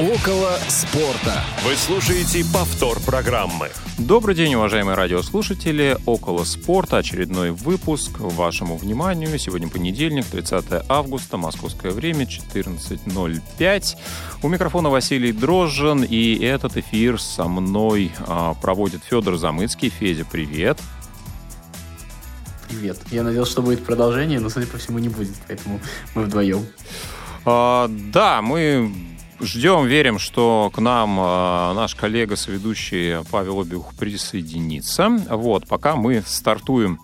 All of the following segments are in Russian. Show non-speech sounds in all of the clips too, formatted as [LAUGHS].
Около спорта. Вы слушаете повтор программы. Добрый день, уважаемые радиослушатели. Около спорта. Очередной выпуск вашему вниманию. Сегодня понедельник, 30 августа, московское время, 14.05. У микрофона Василий Дрожжин. И этот эфир со мной а, проводит Федор Замыцкий. Федя, привет. Привет. Я надеялся, что будет продолжение, но, судя по всему, не будет, поэтому мы вдвоем. А, да, мы Ждем, верим, что к нам э, наш коллега, соведущий Павел Обиух присоединится. Вот, пока мы стартуем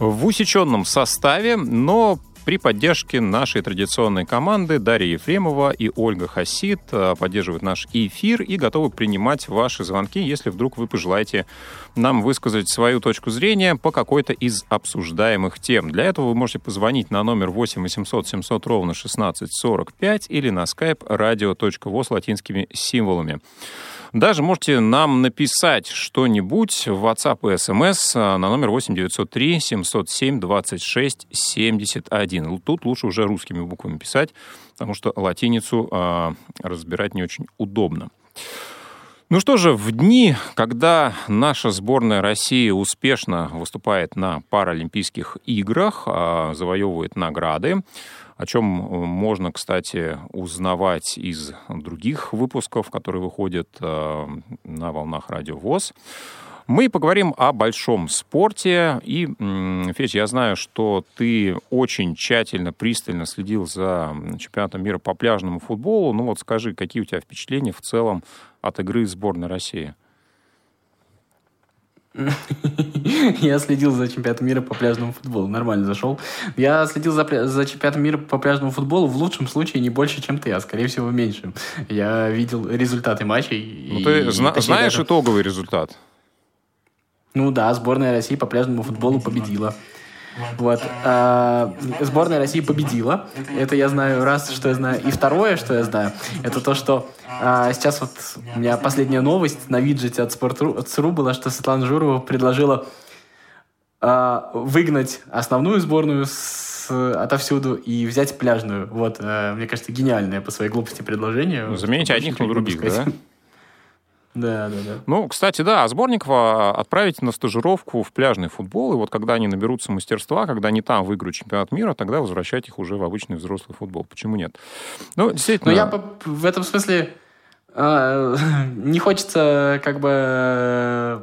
в усеченном составе, но при поддержке нашей традиционной команды Дарья Ефремова и Ольга Хасид э, поддерживают наш эфир и готовы принимать ваши звонки, если вдруг вы пожелаете нам высказать свою точку зрения по какой-то из обсуждаемых тем. Для этого вы можете позвонить на номер 8 800 700 ровно 16 45 или на skype radio.voz латинскими символами. Даже можете нам написать что-нибудь в WhatsApp и SMS а, на номер 8 903 707 26 71. Тут лучше уже русскими буквами писать, потому что латиницу э, разбирать не очень удобно. Ну что же, в дни, когда наша сборная России успешно выступает на Паралимпийских играх, э, завоевывает награды, о чем э, можно, кстати, узнавать из других выпусков, которые выходят э, на волнах Радио ВОЗ. Мы поговорим о большом спорте. И, Федь, я знаю, что ты очень тщательно, пристально следил за чемпионатом мира по пляжному футболу. Ну вот скажи, какие у тебя впечатления в целом от игры сборной России? [LAUGHS] Я следил за чемпионатом мира по пляжному футболу. Нормально зашел. Я следил за, за чемпионатом мира по пляжному футболу в лучшем случае не больше, чем ты, а скорее всего меньше. Я видел результаты матчей. Ну, ты зна- знаешь даже... итоговый результат? Ну да, сборная России по пляжному футболу победила. Вот. А, сборная России победила. Это я знаю раз, что я знаю. И второе, что я знаю, это то, что а, сейчас вот у меня последняя новость на виджете от Спорт.ру была, что Светлана Журова предложила а, выгнать основную сборную с, отовсюду и взять пляжную. Вот, а, мне кажется, гениальное по своей глупости предложение. Ну, заменить одних на других, да? Да, да, да. Ну, кстати, да, Сборникова отправить на стажировку в пляжный футбол, и вот когда они наберутся мастерства, когда они там выиграют чемпионат мира, тогда возвращать их уже в обычный взрослый футбол. Почему нет? Ну, действительно... Ну, я в этом смысле [LAUGHS] не хочется как бы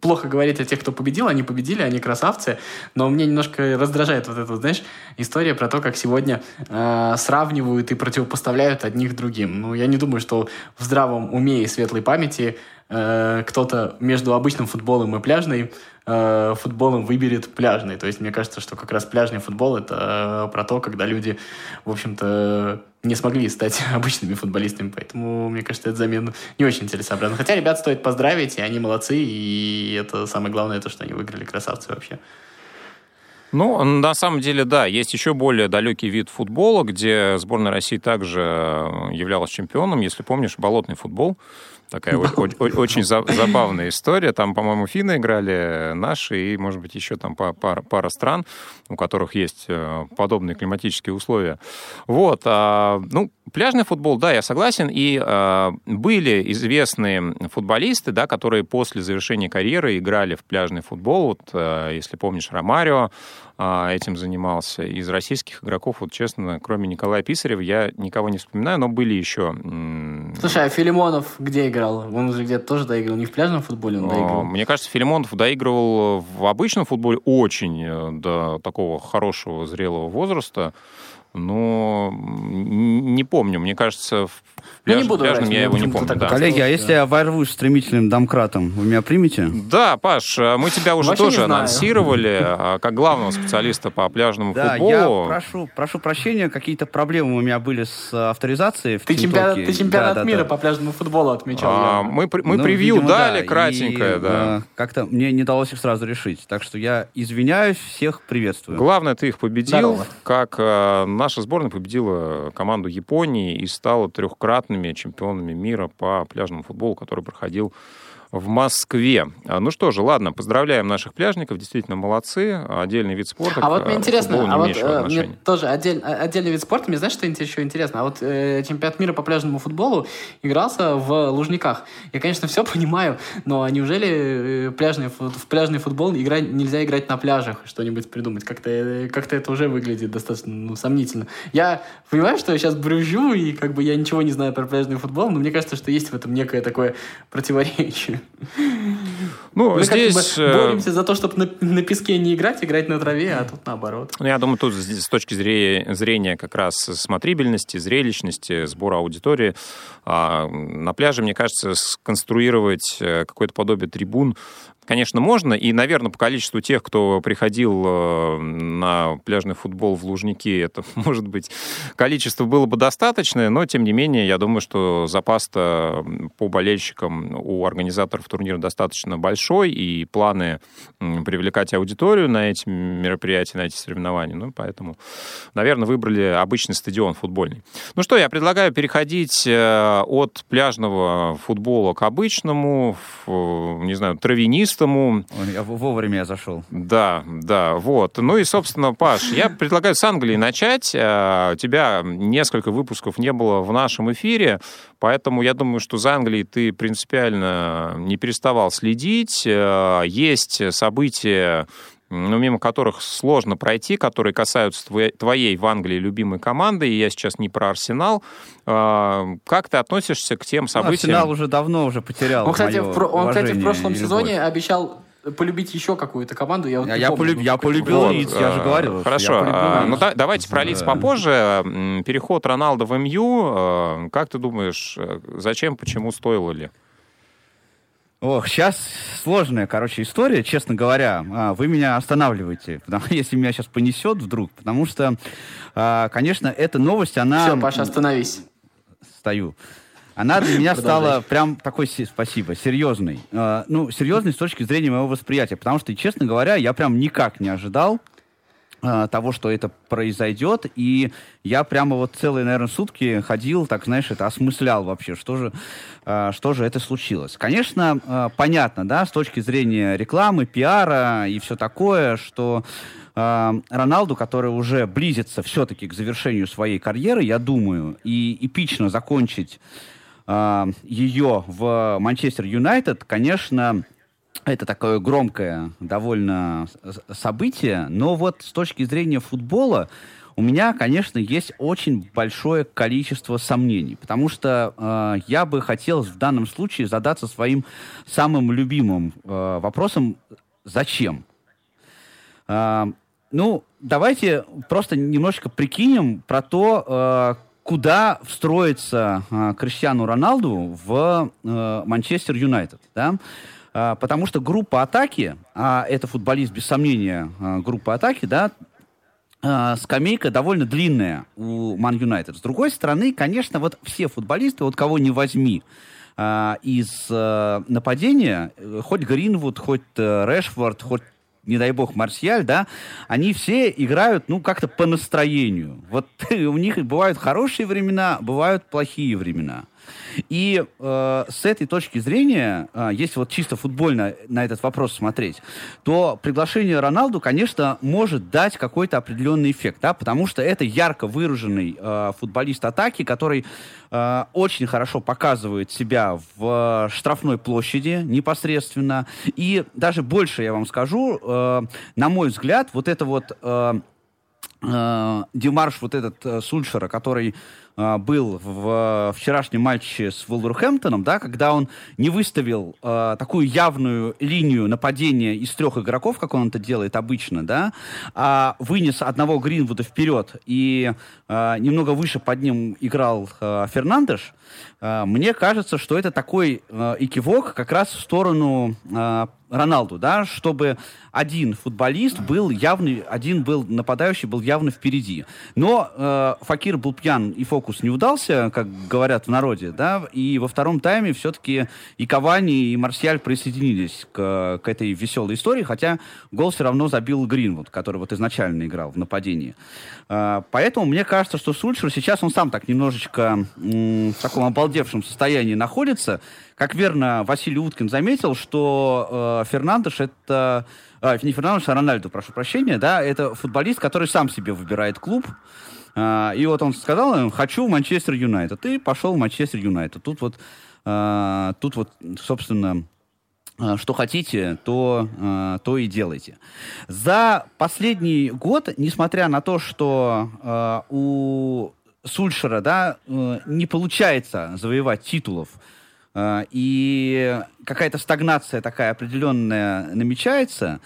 плохо говорить о тех, кто победил. Они победили, они красавцы. Но мне немножко раздражает вот эта, знаешь, история про то, как сегодня э, сравнивают и противопоставляют одних другим. Ну, я не думаю, что в здравом уме и светлой памяти э, кто-то между обычным футболом и пляжной э, футболом выберет пляжный. То есть мне кажется, что как раз пляжный футбол это э, про то, когда люди, в общем-то, не смогли стать [LAUGHS] обычными футболистами. Поэтому, мне кажется, эта замена не очень целесообразна. Хотя ребят стоит поздравить, и они молодцы, и это самое главное, то, что они выиграли красавцы вообще. Ну, на самом деле, да, есть еще более далекий вид футбола, где сборная России также являлась чемпионом. Если помнишь, болотный футбол. Такая очень забавная история. Там, по-моему, финны играли наши, и, может быть, еще там пара стран, у которых есть э, подобные климатические условия. Вот. А, ну, пляжный футбол, да, я согласен. И а, были известные футболисты, да, которые после завершения карьеры играли в пляжный футбол. Вот, а, если помнишь, Ромарио, этим занимался. Из российских игроков, вот честно, кроме Николая Писарева, я никого не вспоминаю, но были еще... Слушай, а Филимонов где играл? Он же где-то тоже доиграл, не в пляжном футболе он доиграл? Мне кажется, Филимонов доигрывал в обычном футболе очень э, до такого хорошего, зрелого возраста. Но не помню. Мне кажется, в пляж, ну, не буду пляжном я его не помню. Да. Коллеги, а если я ворвусь стремительным домкратом, вы меня примете? Да, Паш, а мы тебя уже Вообще тоже анонсировали а, как главного специалиста по пляжному да, футболу. я прошу, прошу прощения, какие-то проблемы у меня были с авторизацией в Ты чемпионат, ты чемпионат да, мира да. по пляжному футболу отмечал. А, мы мы ну, превью видимо, дали, да, кратенькое, и, да. Как-то мне не удалось их сразу решить. Так что я извиняюсь, всех приветствую. Главное, ты их победил, Здорово. как а, наша сборная победила команду Японии и стала трехкратными чемпионами мира по пляжному футболу, который проходил в Москве. А, ну что же, ладно, поздравляем наших пляжников, действительно молодцы, отдельный вид спорта. А вот мне интересно, а вот э, мне тоже отдель, отдельный вид спорта, мне знаешь, что еще интересно? А вот э, чемпионат мира по пляжному футболу игрался в Лужниках. Я, конечно, все понимаю, но неужели э, пляжный, в пляжный футбол игра, нельзя играть на пляжах, что-нибудь придумать? Как-то э, как это уже выглядит достаточно ну, сомнительно. Я понимаю, что я сейчас брюзжу, и как бы я ничего не знаю про пляжный футбол, но мне кажется, что есть в этом некое такое противоречие. [LAUGHS] Ну, Мы здесь... Как бы э, боремся за то, чтобы на, на песке не играть, играть на траве, а тут наоборот. Ну, я думаю, тут с точки зрения, зрения как раз смотрибельности, зрелищности, сбора аудитории, а, на пляже, мне кажется, сконструировать э, какое-то подобие трибун конечно, можно. И, наверное, по количеству тех, кто приходил э, на пляжный футбол в Лужники, это, [LAUGHS] может быть, количество было бы достаточное, но, тем не менее, я думаю, что запас-то по болельщикам у организаторов турнира достаточно большой, и планы привлекать аудиторию на эти мероприятия, на эти соревнования, ну, поэтому, наверное, выбрали обычный стадион футбольный. Ну что, я предлагаю переходить э, от пляжного футбола к обычному, не знаю, травянисту, чистому. Я вовремя я зашел. Да, да, вот. Ну и, собственно, Паш, я предлагаю с Англии начать. Э, у тебя несколько выпусков не было в нашем эфире, поэтому я думаю, что за Англией ты принципиально не переставал следить. Э, есть события ну, мимо которых сложно пройти, которые касаются твоей, твоей в Англии любимой команды, и я сейчас не про Арсенал. Э, как ты относишься к тем событиям? Арсенал уже давно уже потерял Он, кстати, в, он, кстати, в прошлом сезоне обещал полюбить еще какую-то команду. Я, вот я, я, полюб, я полюбил вот, Лиц, я же говорил. Хорошо. А, ну, да, давайте про Лиц попозже. Переход Роналда в МЮ. Как ты думаешь, зачем, почему, стоило ли? Ох, сейчас сложная, короче, история, честно говоря. А, вы меня останавливаете, потому, [LAUGHS] если меня сейчас понесет вдруг, потому что, а, конечно, эта новость, она... Все, Паша, остановись. Стою. Она для меня стала прям такой, спасибо, серьезной. А, ну, серьезной с точки зрения моего восприятия, потому что, честно говоря, я прям никак не ожидал, того, что это произойдет, и я прямо вот целые, наверное, сутки ходил, так, знаешь, это осмыслял вообще, что же, что же это случилось. Конечно, понятно, да, с точки зрения рекламы, пиара и все такое, что Роналду, который уже близится все-таки к завершению своей карьеры, я думаю, и эпично закончить ее в Манчестер Юнайтед, конечно, это такое громкое довольно событие, но вот с точки зрения футбола у меня, конечно, есть очень большое количество сомнений, потому что э, я бы хотел в данном случае задаться своим самым любимым э, вопросом «Зачем?». Э, ну, давайте просто немножечко прикинем про то, э, куда встроится э, Криштиану Роналду в э, Манчестер Юнайтед. Да? А, потому что группа атаки, а это футболист без сомнения а, группа атаки, да, а, скамейка довольно длинная у Ман Юнайтед. С другой стороны, конечно, вот все футболисты, вот кого не возьми, из нападения, хоть Гринвуд, хоть э, Решфорд, хоть не дай бог, Марсиаль, да, они все играют, ну, как-то по настроению. Вот [LAUGHS] у них бывают хорошие времена, бывают плохие времена. И э, с этой точки зрения, э, если вот чисто футбольно на этот вопрос смотреть, то приглашение Роналду, конечно, может дать какой-то определенный эффект, да, потому что это ярко выраженный э, футболист атаки, который э, очень хорошо показывает себя в штрафной площади непосредственно. И даже больше я вам скажу, э, на мой взгляд, вот это вот э, э, Демарш вот этот э, Сульшера, который э, был в вчерашнем матче с Вулверхэмптоном, да, когда он не выставил э, такую явную линию нападения из трех игроков, как он это делает обычно, да, а вынес одного Гринвуда вперед и э, немного выше под ним играл э, Фернандеш, э, мне кажется, что это такой э, экивок как раз в сторону э, Роналду, да, чтобы один футболист был явный, один был нападающий, был явно впереди. Но э, Факир был пьян и фокус фокус не удался, как говорят в народе, да, и во втором тайме все-таки и Кавани, и Марсиаль присоединились к, к этой веселой истории, хотя гол все равно забил Гринвуд, который вот изначально играл в нападении. А, поэтому мне кажется, что Сульшер сейчас он сам так немножечко в таком обалдевшем состоянии находится. Как верно Василий Уткин заметил, что э, Фернандеш это... Э, не Фернандеш, а Рональдо, прошу прощения, да, это футболист, который сам себе выбирает клуб. Э, и вот он сказал, хочу Манчестер Юнайтед. И пошел в Манчестер Юнайтед. Тут вот, э, тут вот, собственно, Э, что хотите, то, э, то и делайте. За последний год, несмотря на то, что э, у Сульшера да, не получается завоевать титулов, и какая-то стагнация такая определенная намечается,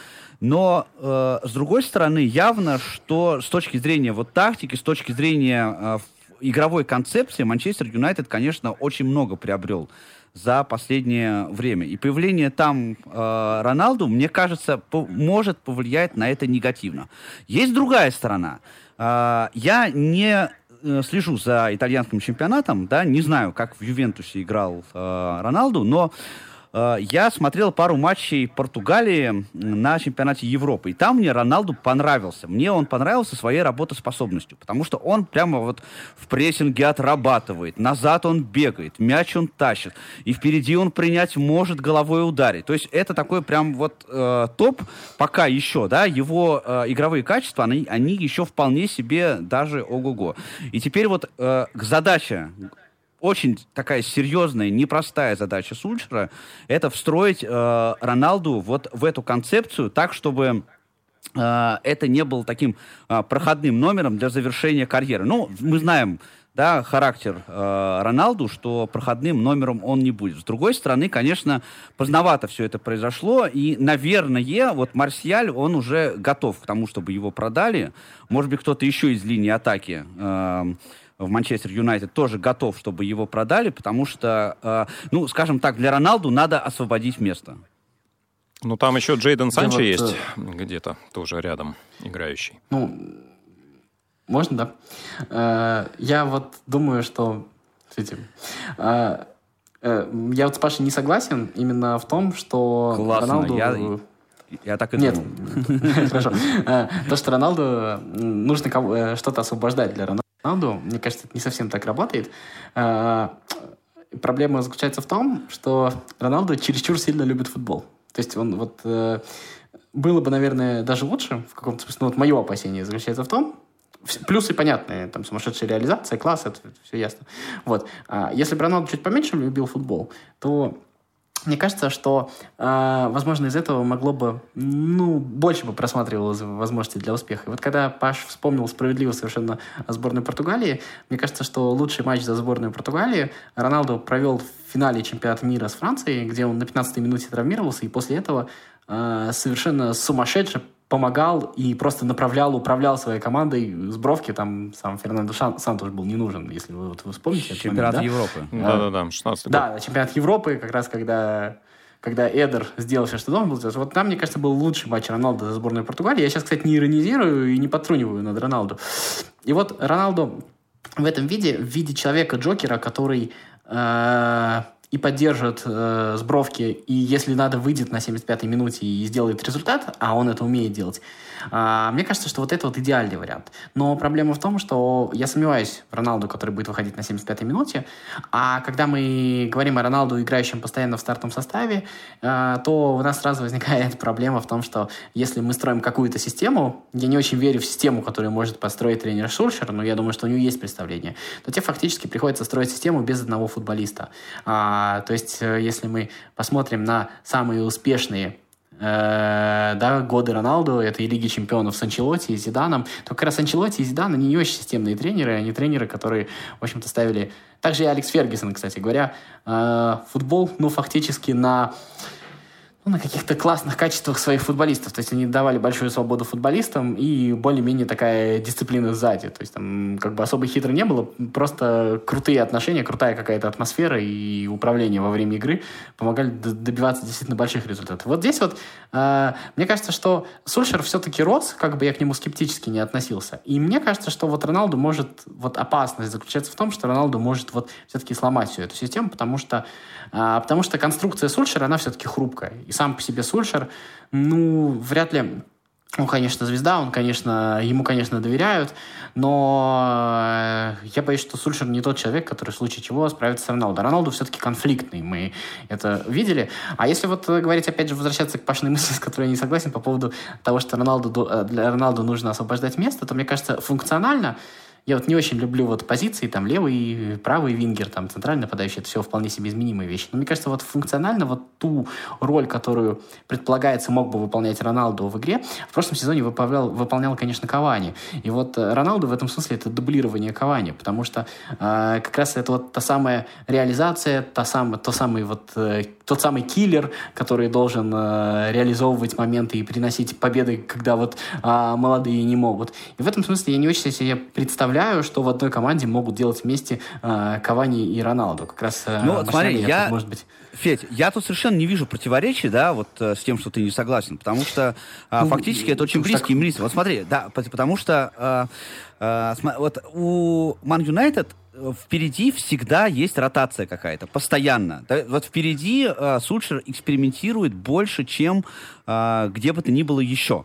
но, э, с другой стороны, явно, что с точки зрения вот тактики, с точки зрения э, игровой концепции, Манчестер Юнайтед, конечно, очень много приобрел за последнее время. И появление там э, Роналду, мне кажется, по может повлиять на это негативно. Есть другая сторона. Э, я не э, слежу за итальянским чемпионатом, да, не знаю, как в Ювентусе играл э, Роналду, но я смотрел пару матчей Португалии на чемпионате Европы. И там мне Роналду понравился. Мне он понравился своей работоспособностью. Потому что он прямо вот в прессинге отрабатывает. Назад он бегает. Мяч он тащит. И впереди он принять может головой ударить. То есть это такой прям вот э, топ пока еще, да, его э, игровые качества, они, они еще вполне себе даже ого-го. И теперь вот э, задача очень такая серьезная, непростая задача Сульшера, это встроить э, Роналду вот в эту концепцию так, чтобы э, это не был таким э, проходным номером для завершения карьеры. Ну, мы знаем, да, характер э, Роналду, что проходным номером он не будет. С другой стороны, конечно, поздновато все это произошло, и, наверное, вот Марсиаль, он уже готов к тому, чтобы его продали. Может быть, кто-то еще из линии атаки э, в Манчестер Юнайтед тоже готов, чтобы его продали, потому что, э, ну, скажем так, для Роналду надо освободить место. Ну, там еще Джейден Санчо вот, есть э... где-то тоже рядом играющий. Ну, можно, да? Э, я вот думаю, что... Смотрите, э, э, я вот с Пашей не согласен именно в том, что Классно, Роналду... Я... Я так и Нет, [LAUGHS] хорошо. Э, то, что Роналду нужно что-то освобождать для Роналду, Роналду, мне кажется, это не совсем так работает. А, проблема заключается в том, что Роналду чересчур сильно любит футбол. То есть он вот... Э, было бы, наверное, даже лучше, в каком-то смысле, ну, вот мое опасение заключается в том, плюсы понятные, там сумасшедшая реализация, класс, это все ясно. Вот. А если бы Роналду чуть поменьше любил футбол, то мне кажется, что, э, возможно, из этого могло бы, ну, больше бы просматривалось возможности для успеха. И вот когда Паш вспомнил справедливо совершенно сборную Португалии, мне кажется, что лучший матч за сборную Португалии Роналду провел в финале чемпионата мира с Францией, где он на 15-й минуте травмировался, и после этого э, совершенно сумасшедше помогал и просто направлял, управлял своей командой с бровки. Там сам Фернандо Шан, сам тоже был не нужен, если вы, вот, вы вспомните. Чемпионат момент, да? Европы. Да-да-да, 16 Да, чемпионат Европы, как раз когда когда Эдер сделал все, что должен был сделать. Вот там, мне кажется, был лучший матч Роналду за сборную Португалии. Я сейчас, кстати, не иронизирую и не подтруниваю над Роналду. И вот Роналду в этом виде, в виде человека-джокера, который э, и поддержит э, сбровки, и если надо, выйдет на 75-й минуте и сделает результат, а он это умеет делать, мне кажется, что вот это вот идеальный вариант. Но проблема в том, что я сомневаюсь в Роналду, который будет выходить на 75-й минуте, а когда мы говорим о Роналду, играющем постоянно в стартовом составе, а, то у нас сразу возникает [LAUGHS] проблема в том, что если мы строим какую-то систему, я не очень верю в систему, которую может построить тренер Шуршер, но я думаю, что у него есть представление, то тебе фактически приходится строить систему без одного футболиста. А, то есть, э, если мы посмотрим на самые успешные э, да, годы Роналду, это и Лиги Чемпионов с Анчелотти и Зиданом, то как раз Анчелотти и Зидан, они не очень системные тренеры, они тренеры, которые, в общем-то, ставили... Также и Алекс Фергюсон, кстати говоря, э, футбол, ну, фактически на ну, на каких-то классных качествах своих футболистов. То есть они давали большую свободу футболистам и более-менее такая дисциплина сзади. То есть там как бы особо хитро не было, просто крутые отношения, крутая какая-то атмосфера и управление во время игры помогали добиваться действительно больших результатов. Вот здесь вот э, мне кажется, что Сульшер все-таки рос, как бы я к нему скептически не относился. И мне кажется, что вот Роналду может, вот опасность заключается в том, что Роналду может вот все-таки сломать всю эту систему, потому что, э, потому что конструкция Сульшера, она все-таки хрупкая. И сам по себе Сульшер, ну, вряд ли он, конечно, звезда, он, конечно, ему, конечно, доверяют, но э, я боюсь, что Сульшер не тот человек, который в случае чего справится с Роналду. Роналду все-таки конфликтный, мы это видели. А если вот говорить, опять же, возвращаться к Пашиной мысли, с которой я не согласен по поводу того, что Роналду, э, для Роналду нужно освобождать место, то, мне кажется, функционально я вот не очень люблю вот позиции, там, левый, правый вингер, там, центральный нападающий, это все вполне себе изменимые вещи. Но мне кажется, вот функционально вот ту роль, которую, предполагается, мог бы выполнять Роналду в игре, в прошлом сезоне выполнял, выполнял конечно, Кавани. И вот э, Роналду в этом смысле это дублирование Кавани, потому что э, как раз это вот та самая реализация, та самая, то самый вот, э, тот самый киллер, который должен э, реализовывать моменты и приносить победы, когда вот э, молодые не могут. И в этом смысле я не очень себе представляю представляю, что в одной команде могут делать вместе э, Кавани и Роналду. Как раз э, ну, смотри, я, может быть... Федь, я тут совершенно не вижу противоречий, да, вот э, с тем, что ты не согласен, потому что э, ну, фактически это очень близкие так... Вот смотри, да, потому что э, э, вот у Man United э, впереди всегда есть ротация какая-то, постоянно. Да, вот впереди э, Сульшер экспериментирует больше, чем э, где бы то ни было еще.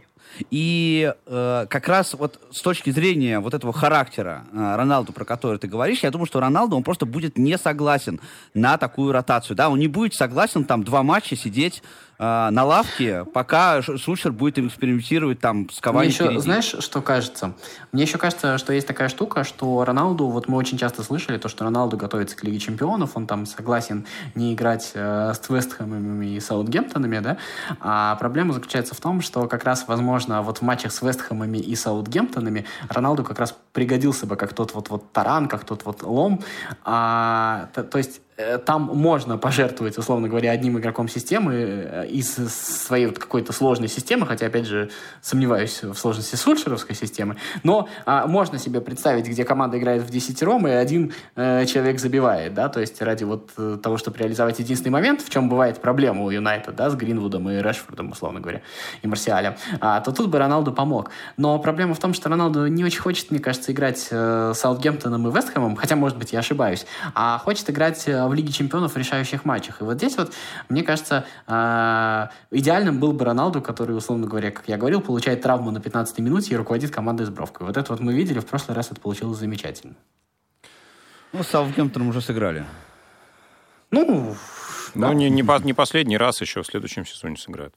И э, как раз вот с точки зрения вот этого характера э, Роналду, про который ты говоришь, я думаю, что Роналду, он просто будет не согласен на такую ротацию. Да, он не будет согласен там два матча сидеть э, на лавке, пока Сульшер будет им экспериментировать там с Кавани Мне еще, впереди. знаешь, что кажется? Мне еще кажется, что есть такая штука, что Роналду, вот мы очень часто слышали то, что Роналду готовится к Лиге Чемпионов, он там согласен не играть э, с Вестхэмами и Саутгемптонами, да, а проблема заключается в том, что как раз, возможно, вот в матчах с Вестхэмами и Саутгемптонами Роналду как раз пригодился бы как тот вот, вот таран, как тот вот лом, а, то, то есть там можно пожертвовать, условно говоря, одним игроком системы э, из своей вот какой-то сложной системы, хотя, опять же, сомневаюсь в сложности сульшеровской системы, но а, можно себе представить, где команда играет в десятером, и один э, человек забивает, да, то есть ради вот э, того, чтобы реализовать единственный момент, в чем бывает проблема у Юнайтед, да, с Гринвудом и Решфордом, условно говоря, и Марсиалем, а, то тут бы Роналду помог. Но проблема в том, что Роналду не очень хочет, мне кажется, играть э, с Саутгемптоном и Вестхэмом, хотя, может быть, я ошибаюсь, а хочет играть в Лиге Чемпионов в решающих матчах. И вот здесь вот, мне кажется, э, идеальным был бы Роналду, который, условно говоря, как я говорил, получает травму на 15 минуте и руководит командой с бровкой. Вот это вот мы видели, в прошлый раз это получилось замечательно. Ну, с Саутгемптоном уже сыграли. Ну, ну да. не, не, по, не последний раз еще в следующем сезоне сыграют.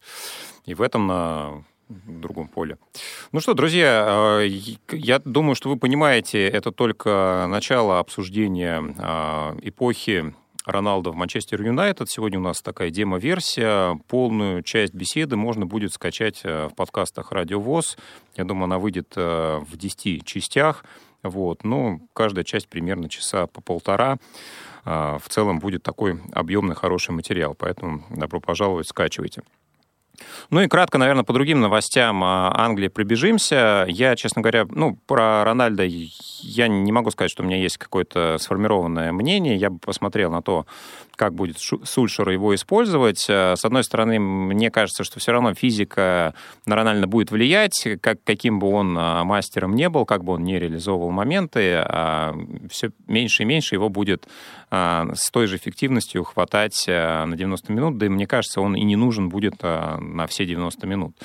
И в этом на другом поле. Ну что, друзья, э, я думаю, что вы понимаете, это только начало обсуждения э, эпохи Роналдо в Манчестер Юнайтед. Сегодня у нас такая демо-версия. Полную часть беседы можно будет скачать э, в подкастах Радио ВОЗ. Я думаю, она выйдет в 10 частях. Вот. Ну, каждая часть примерно часа по полтора. В целом будет такой объемный, хороший материал. Поэтому добро пожаловать, скачивайте. Ну и кратко, наверное, по другим новостям а, Англии пробежимся. Я, честно говоря, ну, про Рональда я не могу сказать, что у меня есть какое-то сформированное мнение. Я бы посмотрел на то, как будет Сульшер его использовать. Э, с одной стороны, мне кажется, что все равно физика на Рональда будет влиять, как, каким бы он а, мастером не был, как бы он не реализовывал моменты, а все меньше и меньше его будет с той же эффективностью хватать а, на 90 минут, да и мне кажется, он и не нужен будет а, на все 90 минут.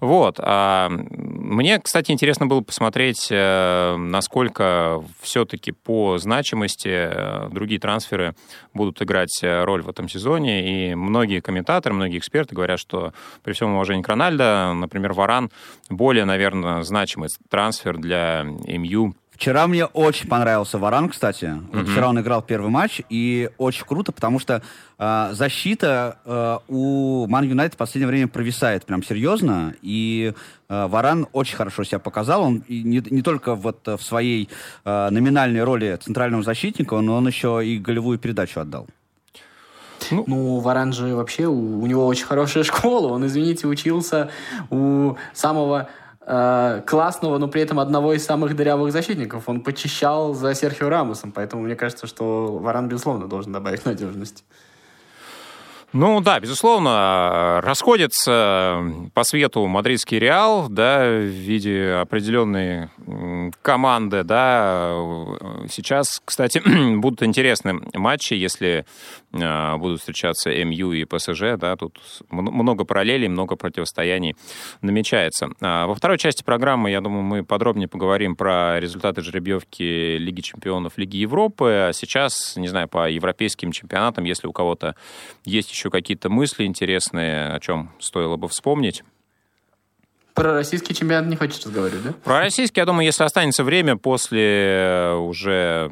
Вот. А, мне, кстати, интересно было посмотреть, а, насколько все-таки по значимости а, другие трансферы будут играть играть роль в этом сезоне. И многие комментаторы, многие эксперты говорят, что при всем уважении к Рональдо, например, Варан более, наверное, значимый трансфер для МЮ Вчера мне очень понравился Варан, кстати. Mm-hmm. Вот вчера он играл первый матч, и очень круто, потому что э, защита э, у Ман Юнайтед в последнее время провисает прям серьезно, и э, Варан очень хорошо себя показал. Он не, не только вот в своей э, номинальной роли центрального защитника, но он еще и голевую передачу отдал. Ну, ну Варан же вообще, у, у него очень хорошая [LAUGHS] школа. Он, извините, учился у самого э, классного, но при этом одного из самых дырявых защитников. Он почищал за Серхио Рамосом, поэтому мне кажется, что Варан, безусловно, должен добавить надежности. Ну да, безусловно, расходится по свету мадридский Реал, да, в виде определенной команды, да. Сейчас, кстати, [CLEARS THROAT] будут интересны матчи, если будут встречаться МЮ и ПСЖ, да, тут много параллелей, много противостояний намечается. А, во второй части программы, я думаю, мы подробнее поговорим про результаты жеребьевки Лиги чемпионов Лиги Европы. А сейчас, не знаю, по европейским чемпионатам, если у кого-то есть еще какие-то мысли интересные, о чем стоило бы вспомнить, про российский чемпионат не хочешь разговаривать, да? Про российский, я думаю, если останется время после э, уже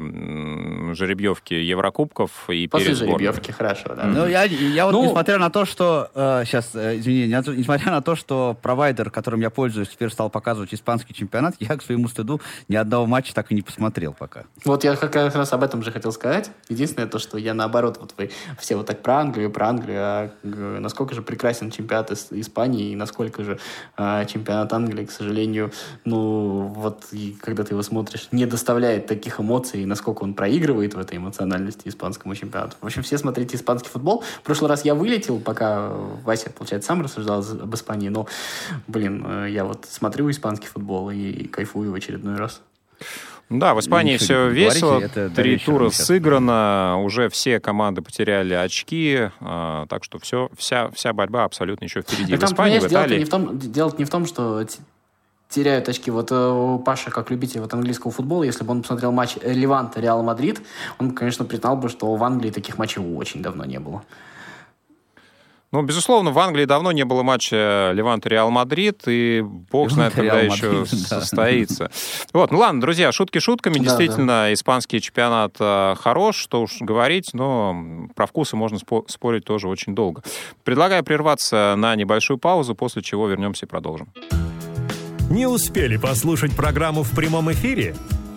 жеребьевки Еврокубков и После перед жеребьевки, хорошо, да. Ну, я, я вот, ну, несмотря на то, что... Э, сейчас, э, извини, несмотря на то, что провайдер, которым я пользуюсь, теперь стал показывать испанский чемпионат, я, к своему стыду, ни одного матча так и не посмотрел пока. Вот я как раз об этом же хотел сказать. Единственное то, что я наоборот, вот вы все вот так про Англию, про Англию, а насколько же прекрасен чемпионат Испании и насколько же а, чемпионат Англии, к сожалению, ну, вот и когда ты его смотришь, не доставляет таких эмоций, насколько он проигрывает в этой эмоциональности испанскому чемпионату. В общем, все смотрите испанский футбол. В прошлый раз я вылетел, пока Вася, получается, сам рассуждал об Испании, но, блин, э, я вот смотрю испанский футбол и, и кайфую в очередной раз. Да, в Испании все весело, три тура сыграно, уже все команды потеряли очки, а, так что все, вся, вся борьба абсолютно еще впереди. в Испании, в Италии... Не в том, дело не в том, что теряют очки. Вот э, Паша, как любитель вот английского футбола, если бы он посмотрел матч Леванта Реал Мадрид, он, конечно, признал бы, что в Англии таких матчей очень давно не было. Ну, безусловно, в Англии давно не было матча Левант-Реал Мадрид, и бог знает, когда еще [LAUGHS] состоится. Вот, ну ладно, друзья, шутки шутками. Действительно, испанский чемпионат э, хорош, что уж говорить, но про вкусы можно спорить тоже очень долго. Предлагаю прерваться на небольшую паузу, после чего вернемся и продолжим. Не успели послушать программу в прямом эфире?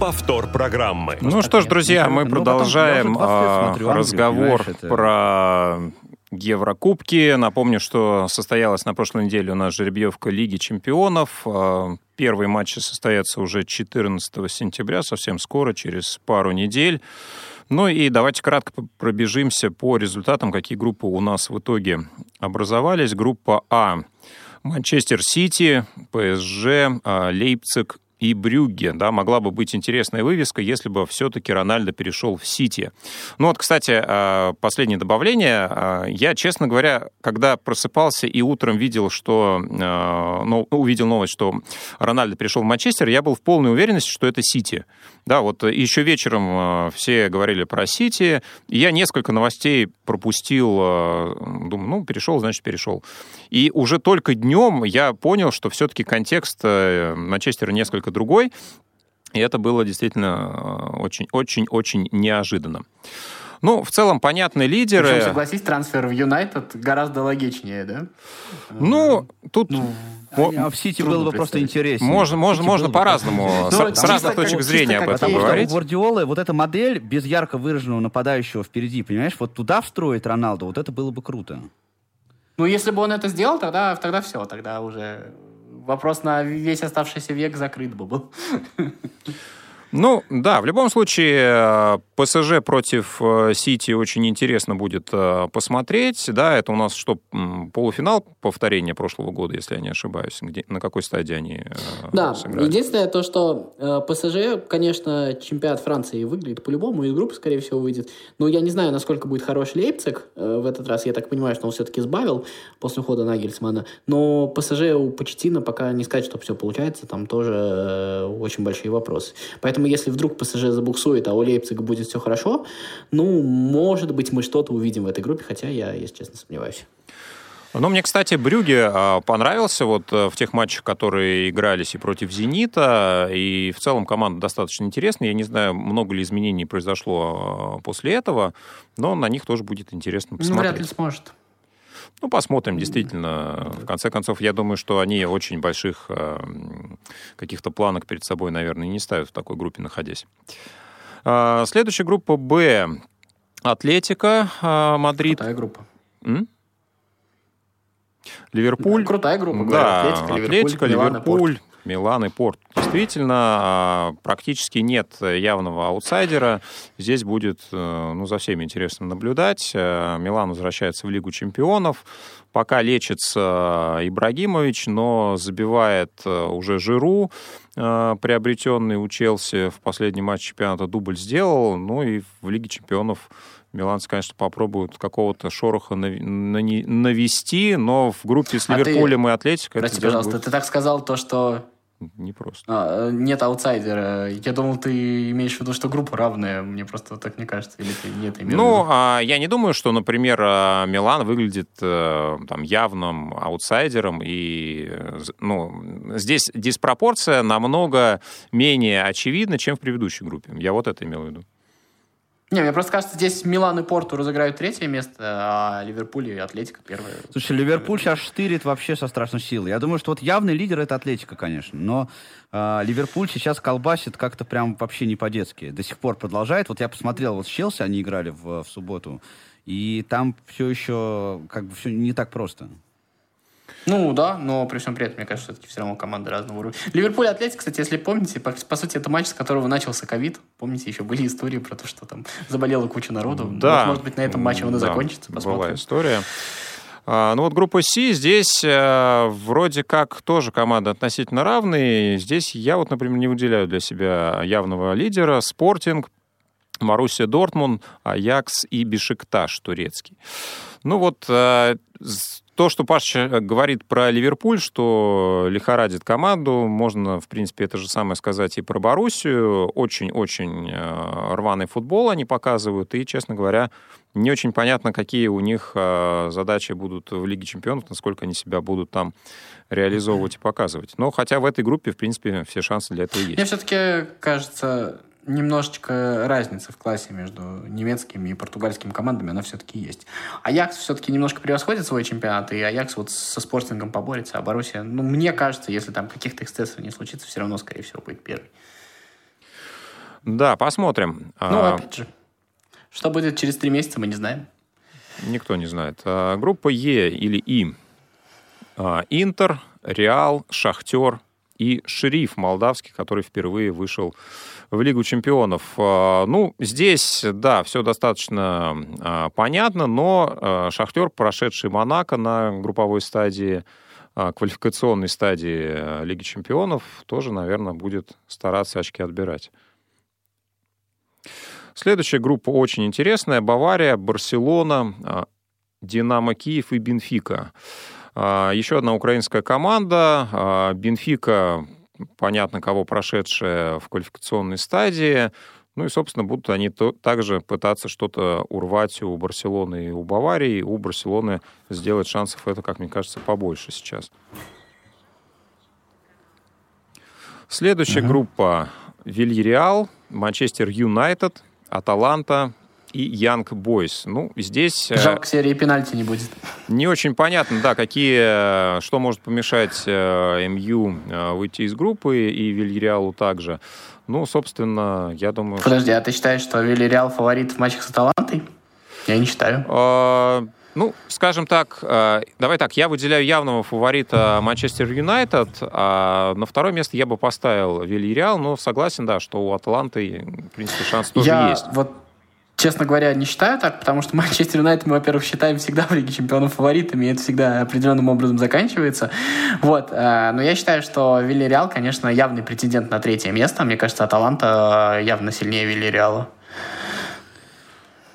повтор программы. Ну что ж, друзья, мы продолжаем а, разговор про Еврокубки. Напомню, что состоялась на прошлой неделе у нас жеребьевка Лиги чемпионов. А, первые матчи состоятся уже 14 сентября, совсем скоро, через пару недель. Ну и давайте кратко пробежимся по результатам, какие группы у нас в итоге образовались. Группа А. Манчестер Сити, ПСЖ, а, Лейпциг и Брюгге, да, могла бы быть интересная вывеска, если бы все-таки Рональдо перешел в Сити. Ну вот, кстати, а, последнее добавление. А, я, честно говоря, когда просыпался и утром видел, что, а, ну, увидел новость, что Рональдо перешел в Манчестер, я был в полной уверенности, что это Сити. Да, вот еще вечером все говорили про Сити, я несколько новостей пропустил, думаю, ну, перешел, значит, перешел. И уже только днем я понял, что все-таки контекст э, Манчестера несколько другой, и это было действительно очень-очень-очень э, неожиданно. Ну, в целом, понятные лидеры. Причем, согласись, трансфер в Юнайтед гораздо логичнее, да? Ну, тут... Ну, а в Сити было бы просто интереснее. Можно, можно, можно по-разному, с, с разных точек зрения об этом говорить. У Гвардиолы вот эта модель без ярко выраженного нападающего впереди, понимаешь, вот туда встроить Роналду, вот это было бы круто. Ну, если бы он это сделал, тогда, тогда все, тогда уже вопрос на весь оставшийся век закрыт бы был. [LAUGHS] Ну, да, в любом случае, э, ПСЖ против э, Сити очень интересно будет э, посмотреть. Да, это у нас что, полуфинал повторения прошлого года, если я не ошибаюсь. Где, на какой стадии они Да, сыграли? единственное то, что ПСЖ, конечно, чемпионат Франции выглядит по-любому, из группы, скорее всего, выйдет. Но я не знаю, насколько будет хорош Лейпциг в этот раз. Я так понимаю, что он все-таки сбавил после ухода Нагельсмана. Но ПСЖ у Почетина пока не сказать, что все получается. Там тоже очень большие вопросы. Поэтому Поэтому, если вдруг ПСЖ забуксует, а у Лейпцига будет все хорошо, ну, может быть, мы что-то увидим в этой группе, хотя я, если честно, сомневаюсь. Ну, мне, кстати, Брюге а, понравился вот э, в тех матчах, которые игрались и против «Зенита», и в целом команда достаточно интересная. Я не знаю, много ли изменений произошло а, после этого, но на них тоже будет интересно посмотреть. Ну, вряд ли сможет. Ну, посмотрим, действительно. В конце концов, я думаю, что они очень больших э, каких-то планок перед собой, наверное, не ставят в такой группе, находясь. Э, следующая группа «Б». Атлетико Мадрид. Крутая группа. М? Ливерпуль. Да, крутая группа. Да, Атлетико, Атлетико, Ливерпуль, Милан и Порту. Действительно, а, практически нет явного аутсайдера. Здесь будет э, ну, за всеми интересно наблюдать. Э, Милан возвращается в Лигу чемпионов. Пока лечится Ибрагимович, но забивает э, уже Жиру, приобретенный у Челси в последний матч чемпионата дубль сделал. Ну и в Лиге чемпионов Миланцы, конечно, попробуют какого-то шороха навести, но в группе с Ливерпулем а ты... и Атлетико... Прости, пожалуйста, будет... ты так сказал то, что не просто. А, нет аутсайдера. Я думал, ты имеешь в виду, что группа равная. Мне просто так не кажется. Или ты нет Ну, а, я не думаю, что, например, а, Милан выглядит а, там явным аутсайдером. И ну, здесь диспропорция намного менее очевидна, чем в предыдущей группе. Я вот это имел в виду. Не, мне просто кажется, здесь Милан и Порту разыграют третье место, а Ливерпуль и Атлетика первое. Слушай, Ливерпуль сейчас штырит вообще со страшной силой. Я думаю, что вот явный лидер это Атлетика, конечно. Но э, Ливерпуль сейчас колбасит как-то прям вообще не по-детски. До сих пор продолжает. Вот я посмотрел, вот с Челси они играли в, в субботу. И там все еще как бы все не так просто. Ну да, но при всем при этом, мне кажется, все-таки все равно команды разного уровня. Ливерпуль и Атлетик, кстати, если помните, по, по сути, это матч, с которого начался ковид. Помните, еще были истории про то, что там заболела куча народу. Да. Вот, может быть, на этом матче он и да, закончится. Посмотрим. Была история. А, ну вот группа С, здесь э, вроде как тоже команды относительно равные. Здесь я вот, например, не выделяю для себя явного лидера. Спортинг, Маруссия Дортмунд, Аякс и Бешикташ турецкий. Ну вот э, то, что Паша говорит про Ливерпуль, что лихорадит команду, можно, в принципе, это же самое сказать и про Боруссию. Очень-очень э, рваный футбол они показывают, и, честно говоря, не очень понятно, какие у них э, задачи будут в Лиге чемпионов, насколько они себя будут там реализовывать и показывать. Но хотя в этой группе, в принципе, все шансы для этого есть. Мне все-таки кажется, немножечко разница в классе между немецкими и португальскими командами, она все-таки есть. Аякс все-таки немножко превосходит свой чемпионат, и Аякс вот со спортингом поборется, а Боруссия, ну, мне кажется, если там каких-то эксцессов не случится, все равно, скорее всего, будет первый. Да, посмотрим. Ну, а... опять же, что будет через три месяца, мы не знаем. Никто не знает. А, группа Е или И. А, Интер, Реал, Шахтер и Шериф молдавский, который впервые вышел в Лигу чемпионов. А, ну, здесь, да, все достаточно а, понятно, но а, Шахтер, прошедший Монако на групповой стадии, квалификационной стадии Лиги чемпионов, тоже, наверное, будет стараться очки отбирать. Следующая группа очень интересная. Бавария, Барселона, Динамо Киев и Бенфика. Еще одна украинская команда. Бенфика понятно, кого прошедшие в квалификационной стадии. Ну и, собственно, будут они то, также пытаться что-то урвать у Барселоны и у Баварии. У Барселоны сделать шансов это, как мне кажется, побольше сейчас. Следующая uh-huh. группа Вильяреал, Манчестер Юнайтед, Аталанта, и Янг Бойс. Ну, здесь... Э, Жалко, серии пенальти не будет. Не очень понятно, да, какие, э, что может помешать э, МЮ выйти из группы и Вильяреалу также. Ну, собственно, я думаю... Подожди, а ты считаешь, что Вильяреал фаворит в матчах с Аталантой? Я не считаю. А, ну, скажем так, давай так, я выделяю явного фаворита Манчестер Юнайтед, а на второе место я бы поставил Вильяреал, но согласен, да, что у Атланты, в принципе, шанс тоже я есть. Вот Честно говоря, не считаю так, потому что [LAUGHS] Манчестер Юнайтед мы, во-первых, считаем всегда в Лиге Чемпионов фаворитами, и это всегда определенным образом заканчивается. Вот. Э, но я считаю, что Вильяреал, конечно, явный претендент на третье место. Мне кажется, Аталанта э, явно сильнее Вильяреала.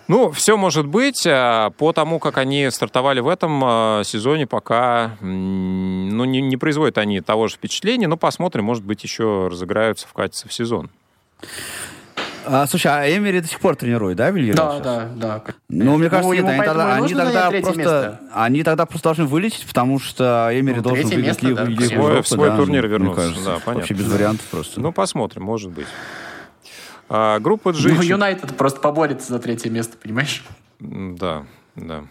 Ну, все может быть. Э, по тому, как они стартовали в этом сезоне, пока ну, не, не производят они того же впечатления. Но посмотрим, может быть, еще разыграются, вкатятся в сезон. А, слушай, а Эмери до сих пор тренирует, да, Вильяреал? Да, да, да. Ну, мне кажется, нет, они тогда, они тогда просто, место. они тогда просто должны вылететь, потому что Эмери Ну, должен выиграть место, Лигу да, Лигу свой- Европы, в свой да, турнир мне вернуться, кажется. да, понятно. Вообще без вариантов просто. Ну, посмотрим, может быть. А, группа G... Ну, Юнайтед просто поборется за третье место, понимаешь? Да, да.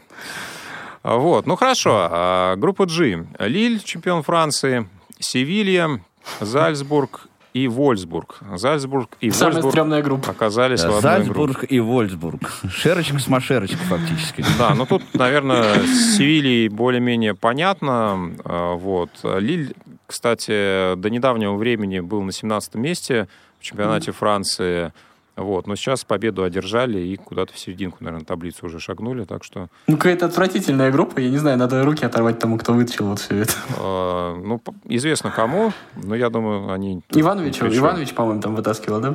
А, Вот, ну хорошо. А, Группа G. Лиль, чемпион Франции, Севилья, Зальцбург и Вольсбург. Зальцбург и Самая Вольсбург стрёмная группа. оказались в Да, одной группе. Зальцбург и Вольсбург. Шерочка с машерочкой фактически. Да, ну тут, наверное, с Севильей более-менее понятно. А, Вот. Лиль, кстати, до недавнего времени был на 17 месте в чемпионате Франции. Вот. Но сейчас победу одержали и куда-то в серединку, наверное, таблицу уже шагнули. Так что, Ну, какая-то отвратительная группа. Я не знаю, надо руки оторвать тому, кто вытащил вот все это. э, ну, известно кому, но я думаю, они... Иванович, Иванович, по-моему, там вытаскивал, да?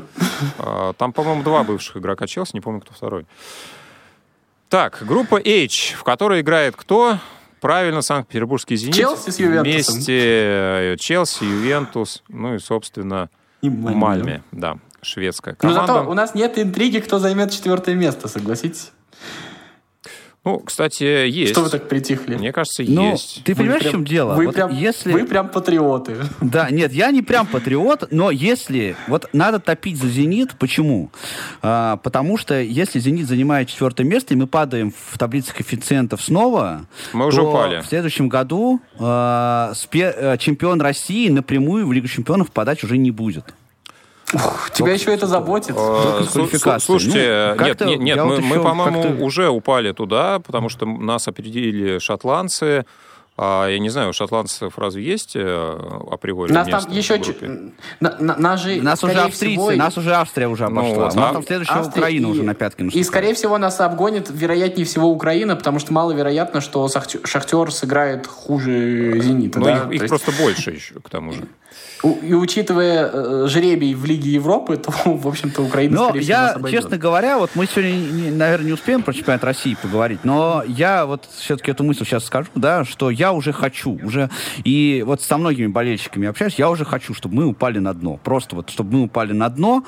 э, Там, по-моему, два бывших игрока Челси, не помню, кто второй. Так, группа H, в которой играет кто? Правильно, Санкт-Петербургский «Зенит». Челси с Ювентусом. Вместе э, Челси, Ювентус, ну и, собственно, И Мальме. Да, шведская Ну, команда. зато у нас нет интриги, кто займет четвертое место, согласитесь? Ну, кстати, есть. Что вы так притихли? Мне кажется, Ну, есть. ты понимаешь, прям- в чем дело? Вы, Вот прям, если... вы прям патриоты. Да, нет, я не прям патриот, но если... Вот надо топить за «Зенит». Почему? А, потому что если «Зенит» занимает четвертое место, и мы падаем в таблице коэффициентов снова, Мы уже то упали. в следующем году а, спе- э, чемпион России напрямую в Лигу чемпионов подать уже не будет. Тебя еще это заботит? Квалификации. Слушайте, Ну, нет, нет, нет, мы, по-моему, уже упали туда, потому что нас опередили шотландцы. А, я не знаю, у шотландцев разве есть э, априори Нас там еще... на- на- Нас же, Нас уже австрийцы, всего, нас уже Австрия уже Ну обошла. вот, У нас а- там следующая Австрия Украина и- уже на пятки И, наступает. скорее всего, нас обгонит, вероятнее всего, Украина, потому что маловероятно, что Шахтер сыграет хуже «Зенита». Ну, да? их, их есть просто больше еще, к тому же. И учитывая э, жребий в Лиге Европы, то, в общем-то, Украина, Но скорее всего, нас я, честно говоря, вот мы сегодня, не- наверное, не успеем про чемпионат России поговорить, но я вот все-таки эту мысль сейчас скажу, да, что я уже хочу, уже, и вот со многими болельщиками общаюсь, я уже хочу, чтобы мы упали на дно. Просто вот, чтобы мы упали на дно,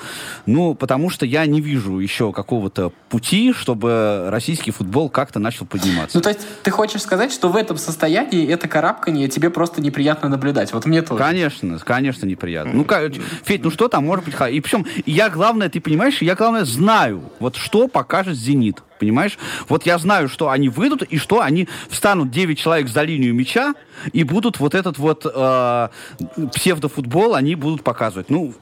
ну, потому что я не вижу еще какого-то пути, чтобы российский футбол как-то начал подниматься. Ну, то есть, ты хочешь сказать, что в этом состоянии это карабканье тебе просто неприятно наблюдать? Вот мне тоже. Конечно, конечно, неприятно. Ну, как, Федь, ну что там может быть? И причем я, главное, ты понимаешь, я, главное, знаю, вот что покажет «Зенит». Понимаешь? Вот я знаю, что они выйдут, и что они встанут 9 человек за линию мяча, и будут вот этот вот э, псевдофутбол, они будут показывать. Ну,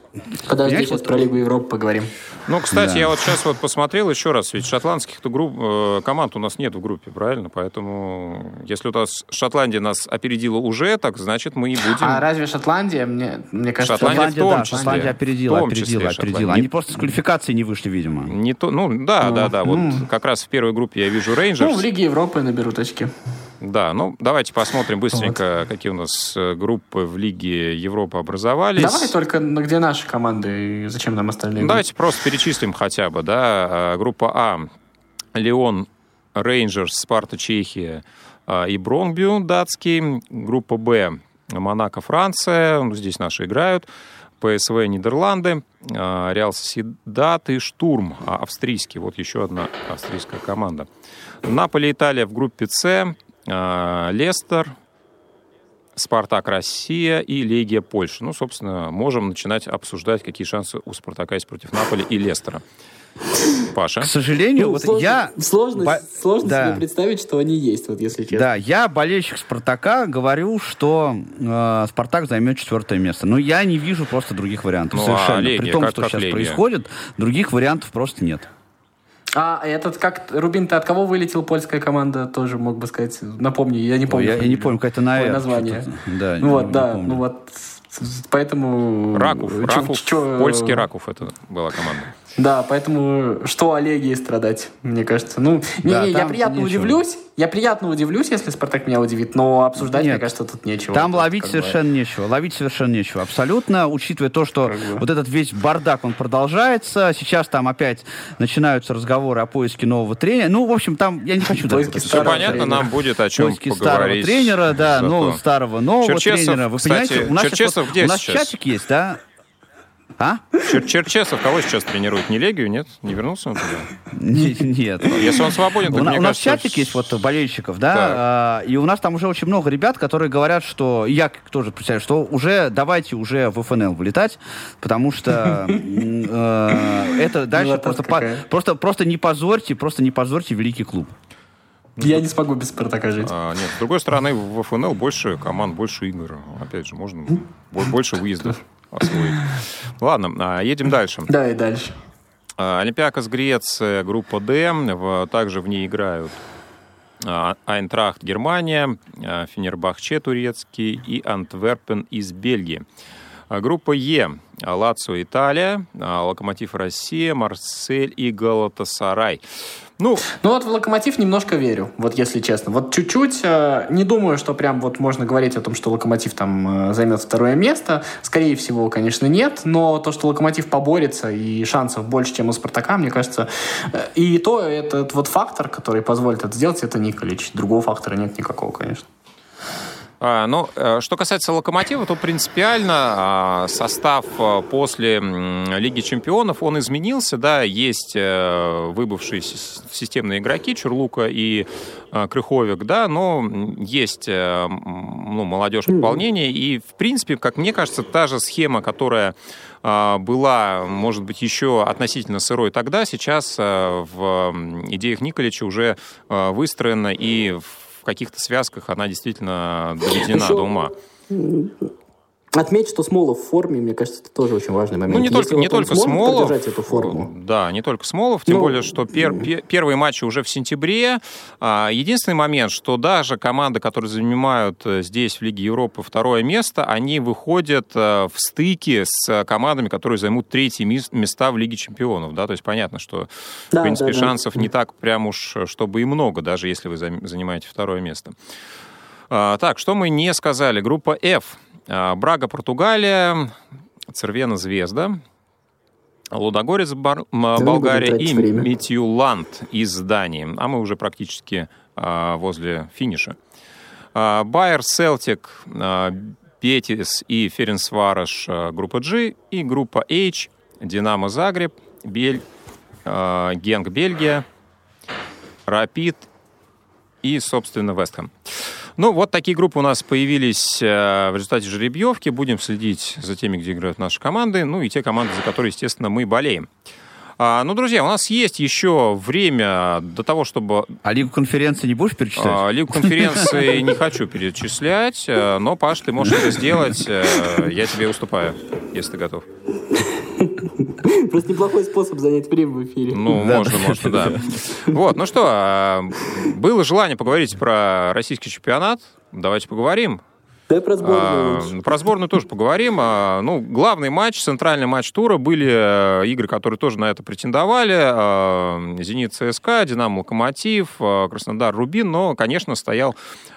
Подожди, понимаешь, сейчас вот- про Лигу Европы поговорим. Ну, кстати, Да. я вот сейчас вот посмотрел еще раз, ведь шотландских-то групп, э, команд у нас нет в группе, правильно? Поэтому, если у нас Шотландия нас опередила уже, так значит мы и будем... А разве Шотландия? Мне, мне кажется, Шотландия в том да, числе. Шотландия опередила, В том числе опередила, Шотландия. опередила. Не- Они просто с квалификации не вышли, видимо. Не то, ну да, да, да. Вот как раз в первой группе я вижу ну, Рейнджерс. в Лиге Европы наберут очки. Да, ну давайте посмотрим быстренько, какие у нас э, группы в Лиге Европы образовались. Давай только, ну, где наши команды и зачем нам остальные? Ну, Давайте просто перечислим хотя бы, да. А, Группа А. Леон, Рейнджерс, Спарта, Чехия а, и Бронбю, датский. Группа Б. Монако, Франция. Ну, здесь наши играют. ПСВ, Нидерланды. а, Реал Соседат и Штурм, а, австрийский. Вот еще одна австрийская команда. Наполе, Италия в группе С. а, Лестер, Спартак Россия и Легия Польши. Ну, собственно, можем начинать обсуждать, какие шансы у Спартака есть против Наполи и Лестера. Паша. К сожалению, Ну, вот сложно, я... сложно, Бо- сложно да. себе представить, что они есть, вот если честно. Да, я болельщик Спартака, говорю, что э, Спартак займет четвертое место. Но я не вижу просто других вариантов. Ну, а совершенно. Легия, При том, как- что как сейчас Легия? происходит, других вариантов просто нет. А этот как Рубин, ты от кого вылетел польская команда? Тоже мог бы сказать. Напомни, я не Ой, помню. я, я не помню, какое-то на Ой, название. Да, Ну вот, да, помню. ну вот. Поэтому... Раков. чё- Раков. чё- Польский Раков это была команда. Да, поэтому что Олеге страдать, мне кажется. Ну, не, Да, не, я приятно нечего. удивлюсь. Я приятно удивлюсь, если Спартак меня удивит, но обсуждать, Нет. мне кажется, тут нечего. Там Тут ловить как бы- совершенно нечего. Ловить совершенно нечего. Абсолютно, учитывая то, что Как бы. вот этот весь бардак, он продолжается. Сейчас там опять начинаются разговоры о поиске нового тренера. Ну, в общем, там я не хочу даже Поиски это Все Старого понятно, тренера. нам будет о чем поиски старого поговорить. тренера, да, нового старого нового Черчесов, тренера. Вы кстати, понимаете, у нас, Черчесов вот- где у нас сейчас? чатик есть, да? А? Чер Черчесов кого сейчас тренирует? Не Легию, нет? Не вернулся он туда? Нет. Если он свободен, то у, нас чатик есть вот болельщиков, да, а, и у нас там уже очень много ребят, которые говорят, что я тоже представляю, что уже давайте уже в ФНЛ вылетать, потому что э, это дальше просто, просто просто не позорьте, просто не позорьте великий клуб. Я не смогу без Спартака жить. А, нет, с другой стороны, в ФНЛ больше команд, больше игр. Опять же, можно больше выездов освоить. Ладно, а, едем дальше. Да, и дальше. А, Олимпиакос Греция, группа Д. Также в ней играют а, Айнтрахт Германия, Фенербахче турецкий и Антверпен из Бельгии. Группа Е. Лацио Италия, Локомотив Россия, Марсель и Галатасарай. Ну, ну вот в Локомотив немножко верю, вот если честно. Вот чуть-чуть, э, не думаю, что прям вот можно говорить о том, что Локомотив там э, займет второе место. Скорее всего, конечно, нет, но то, что Локомотив поборется и шансов больше, чем у Спартака, мне кажется, э, и то этот вот фактор, который позволит это сделать, это Николич. Другого фактора нет никакого, конечно. А, ну, э, что касается «Локомотива», то принципиально а, состав э, после Лиги чемпионов, он изменился, да, есть э, выбывшие системные игроки, Чурлука и Крыховик, да, но есть ну, молодежь пополнения, и, в принципе, как мне кажется, та же схема, которая была, может быть, еще относительно сырой тогда, сейчас в идеях Николича уже выстроена и в в каких-то связках она действительно доведена Еще... до ума. Отметь, что Смолов в форме, мне кажется, это тоже очень важный момент. Ну, не только, не только Смолов. эту форму. Да, не только Смолов, тем ну, более, что пер, пер, первые матчи уже в сентябре. А, единственный момент, что даже команды, которые занимают э, здесь, в Лиге Европы, второе место, они выходят э, в стыки с командами, которые займут третьи места в Лиге Чемпионов. Да? То есть понятно, что, да, в принципе, да, шансов да. не так прям уж, чтобы и много, даже если вы занимаете второе место. А, так, что мы не сказали? Группа F – а, Брага, Португалия, Цервена, Звезда, Лудогорец, Бар... Болгария и Митюланд из Дании. А мы уже практически а, возле финиша. А, Байер, Селтик, а, Бетис и Ференсвараш а, группа G и группа H, Динамо Загреб, Бель, а, Генг Бельгия, Рапид и, собственно, Вестхэм. Ну, вот такие группы у нас появились э, в результате жеребьевки. Будем следить за теми, где играют наши команды, ну и те команды, за которые, естественно, мы болеем. А, ну, друзья, у нас есть еще время до того, чтобы... А Лигу конференции не будешь перечислять? А, Лигу конференции [LAUGHS] не хочу перечислять, э, но, Паш, ты можешь это сделать. Э, я тебе уступаю, если ты готов. Просто неплохой способ занять время в эфире. Ну, да, можно, можно, да. Вот, ну что, а, было желание поговорить про российский чемпионат. Давайте поговорим. Да, про сборную. А, про сборную тоже поговорим. А, ну, главный матч, центральный матч тура были э, игры, которые тоже на это претендовали. А, Зенит ЦСКА, Динамо Локомотив, Краснодар Рубин, но, конечно, стоял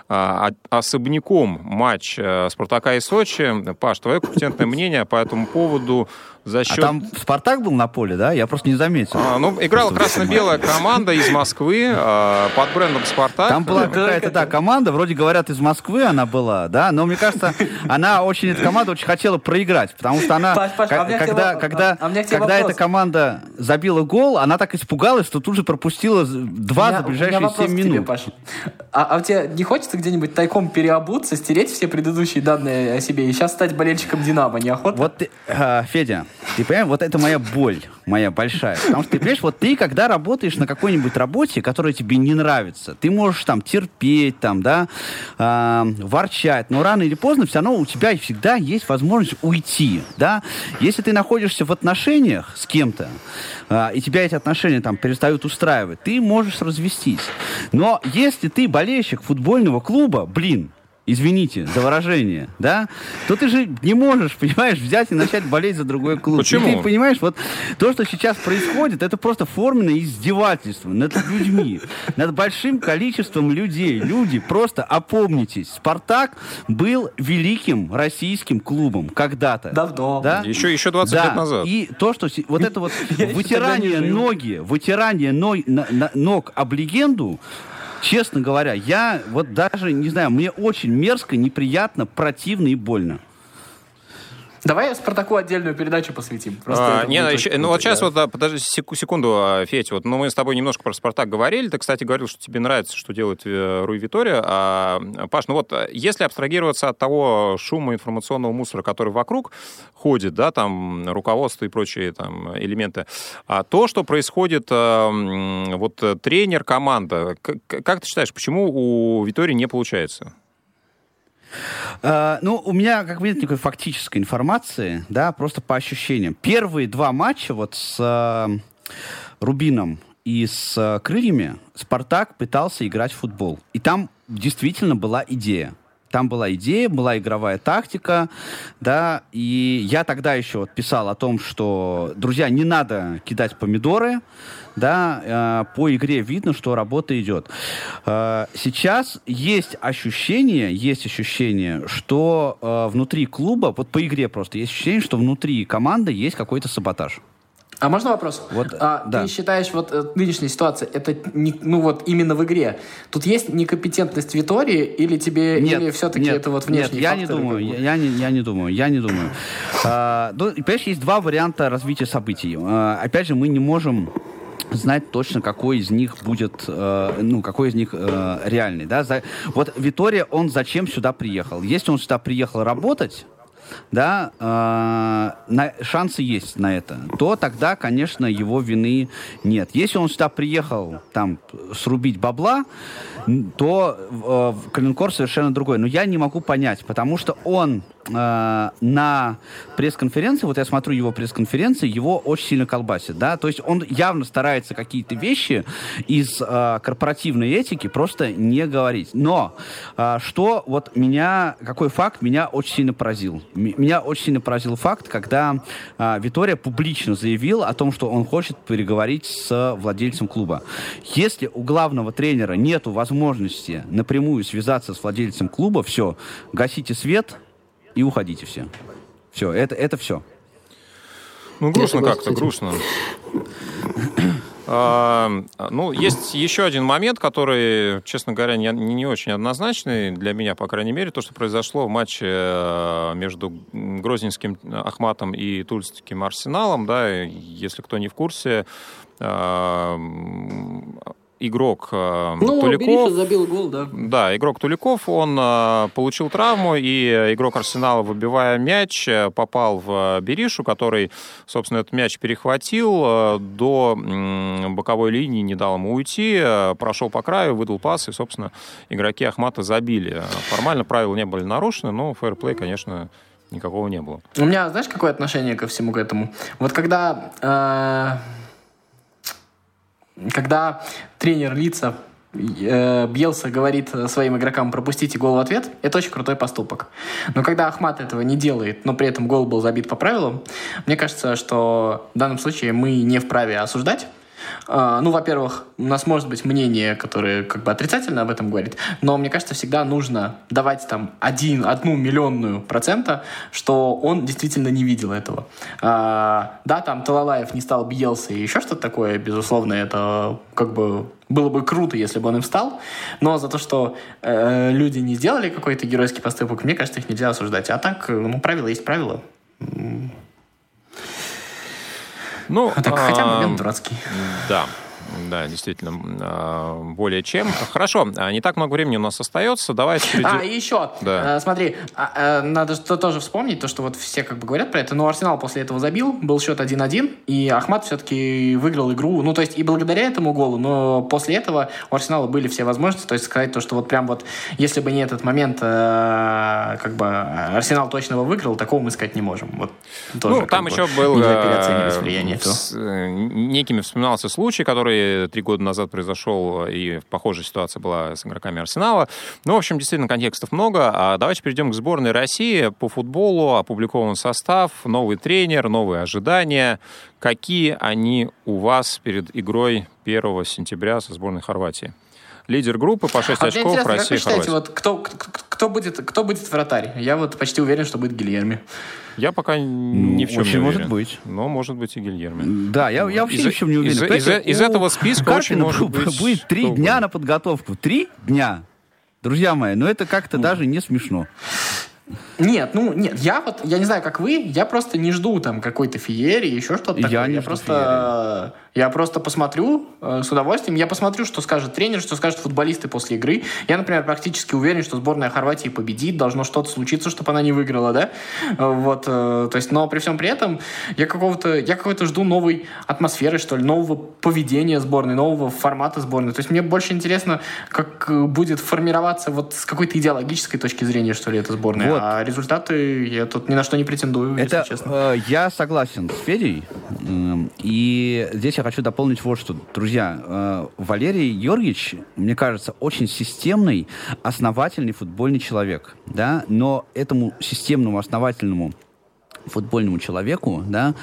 а, особняком матч а, Спартака и Сочи. Паш, твое компетентное мнение по этому поводу за счет... А там Спартак был на поле, да? Я просто не заметил. А, ну, играла красно-белая команда из Москвы а, под брендом Спартак. Там была какая-то, да, команда, вроде говорят, из Москвы она была, да, но мне кажется, она очень, эта команда очень хотела проиграть, потому что она, Паш, Паш, а когда, когда, а когда эта команда забила гол, она так испугалась, что тут же пропустила два меня, за ближайшие 7 минут. Тебе, Паш. А, а у тебя не хочется где-нибудь тайком переобуться, стереть все предыдущие данные о себе и сейчас стать болельщиком Динамо? Неохота? Вот, э, Федя, ты понимаешь, вот это моя боль, моя большая. Потому что ты понимаешь, вот ты, когда работаешь на какой-нибудь работе, которая тебе не нравится, ты можешь там терпеть, там, да, э, ворчать, но рано или поздно все равно у тебя всегда есть возможность уйти, да. Если ты находишься в отношениях с кем-то, э, и тебя эти отношения там перестают устраивать, ты можешь развестись. Но если ты болельщик футбольного клуба, блин, извините за выражение, да, то ты же не можешь, понимаешь, взять и начать болеть за другой клуб. Почему? И ты понимаешь, вот то, что сейчас происходит, это просто форменное издевательство над людьми, над большим количеством людей. Люди, просто опомнитесь. «Спартак» был великим российским клубом когда-то. Давно. Да? Еще, еще 20 да. лет назад. И то, что вот это вот [LAUGHS] вытирание ноги, вытирание ног об легенду, Честно говоря, я вот даже, не знаю, мне очень мерзко, неприятно, противно и больно. Давай Спартаку отдельную передачу посвятим. а, не, еще, ну вот сейчас да. вот, да, подожди секунду, а, Федь, вот, ну мы с тобой немножко про Спартак говорили, ты, кстати, говорил, что тебе нравится, что делает э, Руй Витория, а, Паш, ну вот, если абстрагироваться от того шума информационного мусора, который вокруг ходит, да, там, руководство и прочие там элементы, а то, что происходит, а, вот, тренер, команда, как, как ты считаешь, почему у Витории не получается? Uh, ну, у меня, как бы, нет никакой фактической информации, да, просто по ощущениям. Первые два матча вот с uh, Рубином и с uh, Крыльями Спартак пытался играть в футбол. И там действительно была идея. Там была идея, была игровая тактика, да, и я тогда еще вот писал о том, что, друзья, не надо кидать помидоры, да, э, по игре видно, что работа идет. Э, сейчас есть ощущение, есть ощущение, что э, внутри клуба, вот по игре просто, есть ощущение, что внутри команды есть какой-то саботаж. А можно вопрос? Вот, а, да. Ты считаешь, вот нынешняя ситуация, это не, ну вот именно в игре, тут есть некомпетентность Витории или тебе, нет, или все-таки это вот внешние нет, я не думаю, я, я, не, я не думаю, я не думаю. А, ну, понимаешь, есть два варианта развития событий. А, опять же, мы не можем знать точно, какой из них будет, э, ну, какой из них э, реальный, да. За, вот Витория, он зачем сюда приехал? Если он сюда приехал работать, да, э, на, шансы есть на это, то тогда, конечно, его вины нет. Если он сюда приехал там срубить бабла, то э, Калинкор совершенно другой. Но я не могу понять, потому что он на пресс-конференции, вот я смотрю его пресс-конференции, его очень сильно колбасит, да, то есть он явно старается какие-то вещи из э, корпоративной этики просто не говорить. Но э, что вот меня, какой факт меня очень сильно поразил? Меня очень сильно поразил факт, когда э, Витория публично заявил о том, что он хочет переговорить с владельцем клуба. Если у главного тренера нету возможности напрямую связаться с владельцем клуба, все, гасите свет, и уходите все. Все, это, это все. Ну, грустно как-то, грустно. А, ну, есть еще один момент, который, честно говоря, не, не очень однозначный для меня, по крайней мере, то, что произошло в матче э, между Грозненским Ахматом и Тульским Арсеналом, да, если кто не в курсе, а, игрок э, ну, Туликов... забил гол, да. Да, игрок Туликов, он э, получил травму, и игрок Арсенала, выбивая мяч, э, попал в Беришу, который, собственно, этот мяч перехватил до боковой линии, не дал ему уйти, прошел по краю, выдал пас, и, собственно, игроки Ахмата забили. Формально правила не были нарушены, но фэрплей, конечно, никакого не было. У меня, знаешь, какое отношение ко всему к этому? Вот когда... Э когда тренер лица э, Бьелса говорит своим игрокам пропустите гол в ответ, это очень крутой поступок. Но когда Ахмат этого не делает, но при этом гол был забит по правилам, мне кажется, что в данном случае мы не вправе осуждать ну, во-первых, у нас может быть мнение, которое как бы отрицательно об этом говорит, но мне кажется, всегда нужно давать там один, одну миллионную процента, что он действительно не видел этого. А, да, там Талалаев не стал Бьелса и еще что-то такое, безусловно, это как бы было бы круто, если бы он им стал, но за то, что э, люди не сделали какой-то геройский поступок, мне кажется, их нельзя осуждать. А так, ну, правила есть правила. Ну, а так, хотя момент дурацкий. Да. Да, действительно, а, более чем. Хорошо, а, не так много времени у нас остается. Давайте перейдем... А, еще, да. Э, смотри, а, надо тоже вспомнить то, что вот все как бы говорят про это, но Арсенал после этого забил, был счет 1-1, и Ахмат все-таки выиграл игру. Ну, то есть и благодаря этому голу, но после этого у Арсенала были все возможности, то есть сказать то, что вот прям вот, если бы не этот момент, э, как бы Арсенал точно бы выиграл, такого мы сказать не можем. Вот, тоже, ну, там еще был... Э, с, некими вспоминался случай, который три года назад произошел, и похожая ситуация была с игроками Арсенала. Ну, в общем, действительно, контекстов много. А давайте перейдем к сборной России по футболу. Опубликован состав, новый тренер, новые ожидания. Какие они у вас перед игрой 1 сентября со сборной Хорватии? Лидер группы по 6 а очков Россия считаете, вот кто, кто, будет, кто будет вратарь? Я вот почти уверен, что будет Гильерми. Я пока ни в чем очень не уверен. может быть. Но может быть и Гильерми. Да, я, я вообще из, ни в чем не уверен. Из, из, из этого списка очень может быть... Будет три дня на подготовку. Три дня. Друзья мои, ну это как-то даже не смешно. Нет, ну нет, я вот, я не знаю, как вы, я просто не жду там какой-то феерии, еще что-то такое. Я не я просто, феерии. я просто посмотрю э, с удовольствием. Я посмотрю, что скажет тренер, что скажут футболисты после игры. Я, например, практически уверен, что сборная Хорватии победит, должно что-то случиться, чтобы она не выиграла, да? Э, вот, э, то есть, но при всем при этом я какого-то, я какой-то жду новой атмосферы, что ли, нового поведения сборной, нового формата сборной. То есть мне больше интересно, как э, будет формироваться вот с какой-то идеологической точки зрения, что ли, эта сборная. Вот. А результаты я тут ни на что не претендую, Это, если честно. Э, я согласен с Федей. Э, и здесь я хочу дополнить вот что. Друзья, э, Валерий Георгиевич, мне кажется, очень системный, основательный футбольный человек. Да? Но этому системному, основательному футбольному человеку да,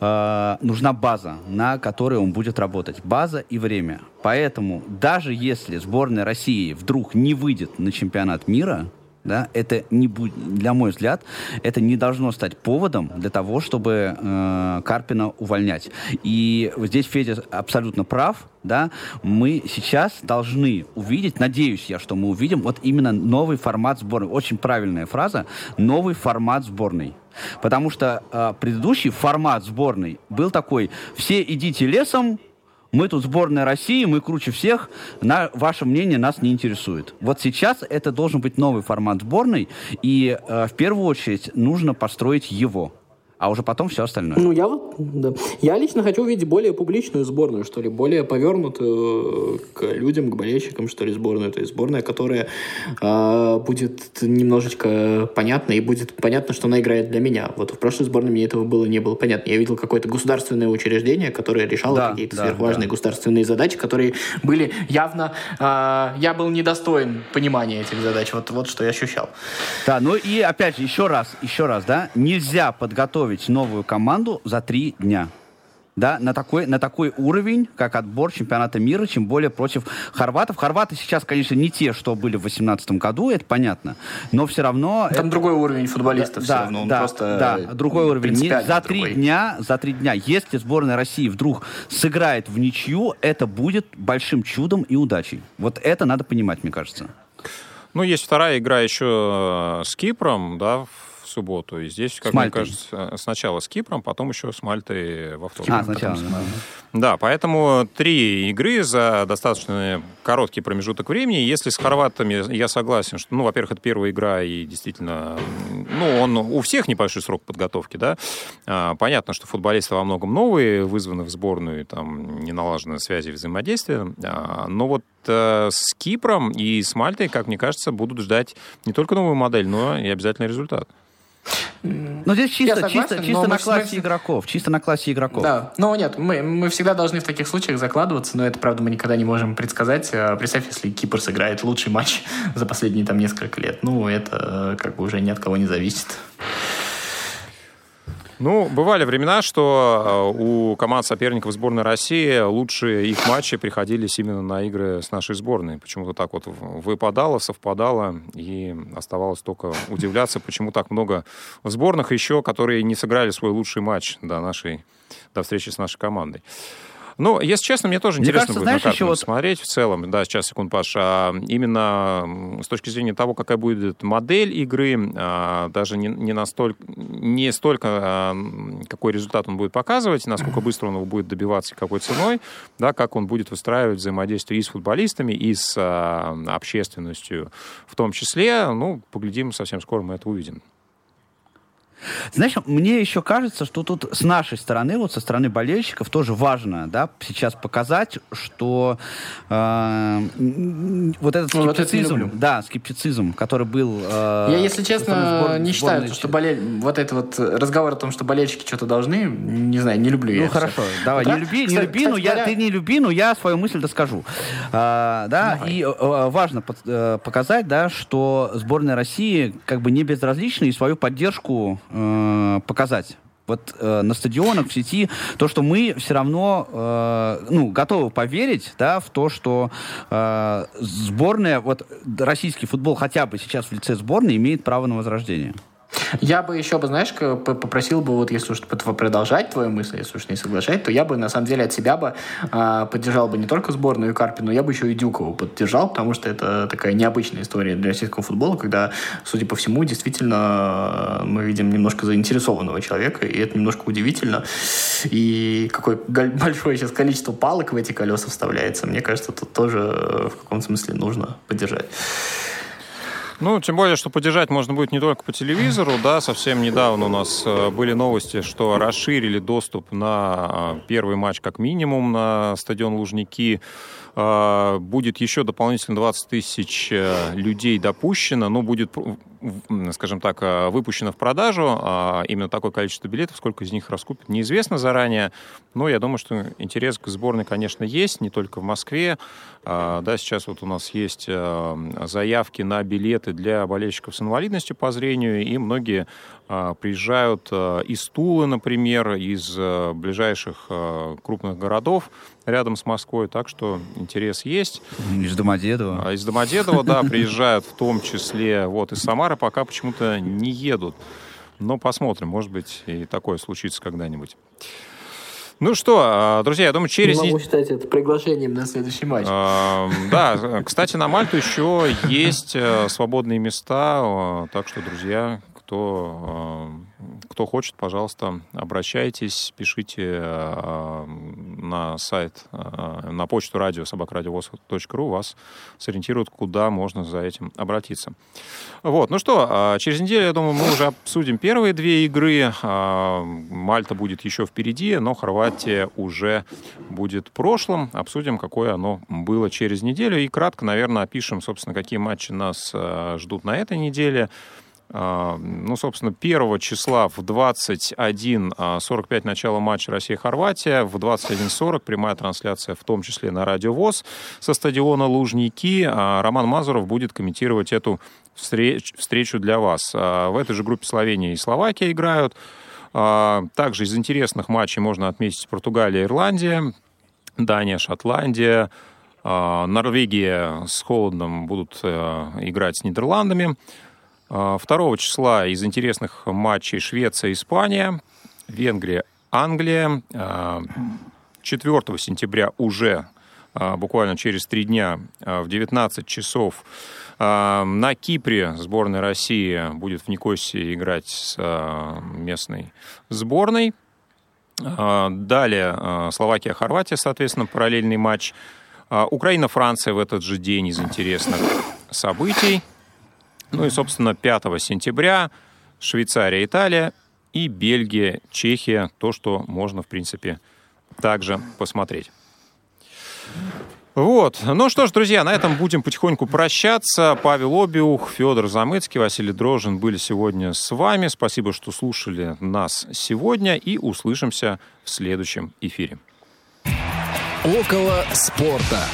э, нужна база, на которой он будет работать. База и время. Поэтому даже если сборная России вдруг не выйдет на чемпионат мира, да, это не будет, для мой взгляд, это не должно стать поводом для того, чтобы э, Карпина увольнять. И здесь Федя абсолютно прав, да, мы сейчас должны увидеть, надеюсь я, что мы увидим вот именно новый формат сборной. Очень правильная фраза, новый формат сборной. Потому что э, предыдущий формат сборной был такой, все идите лесом, мы тут сборная России, мы круче всех, на, ваше мнение нас не интересует. Вот сейчас это должен быть новый формат сборной, и э, в первую очередь нужно построить его а уже потом все остальное. Ну, я вот, да. Я лично хочу увидеть более публичную сборную, что ли, более повернутую к людям, к болельщикам, что ли, сборную. То есть сборная, которая э, будет немножечко понятна, и будет понятно, что она играет для меня. Вот в прошлой сборной мне этого было не было понятно. Я видел какое-то государственное учреждение, которое решало да, какие-то да, сверхважные да. государственные задачи, которые были явно... Э, я был недостоин понимания этих задач. Вот, вот что я ощущал. Да, ну и опять же, еще раз, еще раз, да, нельзя подготовить подготовить новую команду за три дня. Да, на такой, на такой уровень, как отбор чемпионата мира, чем более против хорватов. Хорваты сейчас, конечно, не те, что были в 2018 году, это понятно, но все равно... Там это... другой уровень футболистов да, все равно, он да, просто Да, другой уровень. Не, за три другой. дня, за три дня, если сборная России вдруг сыграет в ничью, это будет большим чудом и удачей. Вот это надо понимать, мне кажется. Ну, есть вторая игра еще с Кипром, да, в субботу. И здесь, как мне кажется, сначала с Кипром, потом еще с Мальтой во вторник. А, сначала. Да. поэтому три игры за достаточно короткий промежуток времени. Если с хорватами я согласен, что, ну, во-первых, это первая игра, и действительно, ну, он у всех небольшой срок подготовки, да. А, понятно, что футболисты во многом новые, вызваны в сборную, там, не налажены связи взаимодействия. А, но вот э, с Кипром и с Мальтой, как мне кажется, будут ждать не только новую модель, но и обязательный результат. Ну, здесь чисто, согласен, чисто, чисто на классе мы... игроков. Чисто на классе игроков. Да. Но нет, мы, мы всегда должны в таких случаях закладываться, но это, правда, мы никогда не можем предсказать. А представь, если Кипр сыграет лучший матч [LAUGHS] за последние там несколько лет. Ну, это как бы уже ни от кого не зависит. Ну, бывали времена, что э, у команд соперников сборной России лучшие их матчи приходились именно на игры с нашей сборной. Почему-то так вот выпадало, совпадало, и оставалось только удивляться, почему так много сборных еще, которые не сыграли свой лучший матч до нашей до встречи с нашей командой. Ну, если честно, мне тоже мне интересно кажется, будет знаешь, на вот... смотреть в целом. Да, сейчас, секунд, Паша. А именно с точки зрения того, какая будет модель игры, а, даже не, не, настолько, не столько, а, какой результат он будет показывать, насколько быстро он его будет добиваться, какой ценой, да, как он будет выстраивать взаимодействие и с футболистами, и с общественностью в том числе. Ну, поглядим, совсем скоро мы это увидим. Знаешь, мне еще кажется, что тут с нашей стороны, вот со стороны болельщиков, тоже важно, да, сейчас показать, что э, вот этот ну, скептицизм, вот да, скептицизм, который был... Э, Я, если честно, сбор, не считаю, сборной... что болель... вот это вот разговор о том, что болельщики что-то должны, не знаю, не люблю ну, я. Ну, хорошо, все. давай, да? не люби, кстати, не люби, кстати, но я, ты не люби, но я свою мысль доскажу. А, да, давай. и а, важно под, а, показать, да, что сборная России как бы не безразлична и свою поддержку э, показать вот э, на стадионах, в сети, то, что мы все равно э, ну, готовы поверить да, в то, что э, сборная, вот российский футбол хотя бы сейчас в лице сборной имеет право на возрождение. Я бы еще бы, знаешь, попросил бы, вот если уж продолжать твою мысль, если уж не соглашать, то я бы, на самом деле, от себя бы э, поддержал бы не только сборную Карпину, я бы еще и Дюкову поддержал, потому что это такая необычная история для российского футбола, когда, судя по всему, действительно мы видим немножко заинтересованного человека, и это немножко удивительно. И какое [LAUGHS] большое сейчас количество палок в эти колеса вставляется, мне кажется, тут тоже в каком смысле нужно поддержать. Ну, тем более, что поддержать можно будет не только по телевизору, да, совсем недавно у нас э, были новости, что расширили доступ на э, первый матч как минимум на стадион Лужники. Э, будет еще дополнительно 20 тысяч людей допущено, но будет скажем так, э, выпущено в продажу. А именно такое количество билетов, сколько из них раскупят, неизвестно заранее. Но я думаю, что интерес к сборной, конечно, есть, не только в Москве. А, да, сейчас вот у нас есть э, заявки на билеты для болельщиков с инвалидностью по зрению, и многие а, приезжают э, из Тулы, например, из ближайших крупных городов рядом с Москвой, так что интерес есть. Из Домодедова. Из Домодедова, да, приезжают в том числе вот из Самары, пока почему-то не едут. Но посмотрим, может быть, и такое случится когда-нибудь. Ну что, а, друзья, я думаю, через... Не могу считать это приглашением на следующий матч. А, да, кстати, на Мальту еще есть э, свободные места, а, так что, друзья, кто, кто хочет, пожалуйста, обращайтесь, пишите на сайт, на почту радио собакрадиовоз.ру, вас сориентируют, куда можно за этим обратиться. Вот, ну что, через неделю, я думаю, мы уже обсудим первые две игры. Мальта будет еще впереди, но Хорватия уже будет в прошлом. Обсудим, какое оно было через неделю. И кратко, наверное, опишем, собственно, какие матчи нас ждут на этой неделе. А, ну, собственно, 1 числа в 21.45 а, начало матча Россия-Хорватия, в 21.40 прямая трансляция, в том числе на Радио ВОЗ со стадиона Лужники. А, Роман Мазуров будет комментировать эту встреч, встречу для вас. В этой же группе Словения и Словакия играют. Также из интересных матчей можно отметить Португалия, Ирландия, Дания, Шотландия, Норвегия с Холодом будут э, играть с Нидерландами. 2 а, числа из интересных матчей Швеция, Испания, Венгрия, Англия. 4 а, сентября уже а, буквально через три дня в 19 часов на Кипре сборная России будет в Никосии играть с местной сборной. Далее Словакия, Хорватия, соответственно, параллельный матч. Украина, Франция в этот же день из интересных событий. Ну и, собственно, 5 сентября Швейцария, Италия и Бельгия, Чехия. То, что можно, в принципе, также посмотреть. Вот. Ну что ж, друзья, на этом будем потихоньку прощаться. Павел Обиух, Федор Замыцкий, Василий Дрожин были сегодня с вами. Спасибо, что слушали нас сегодня и услышимся в следующем эфире. Около спорта.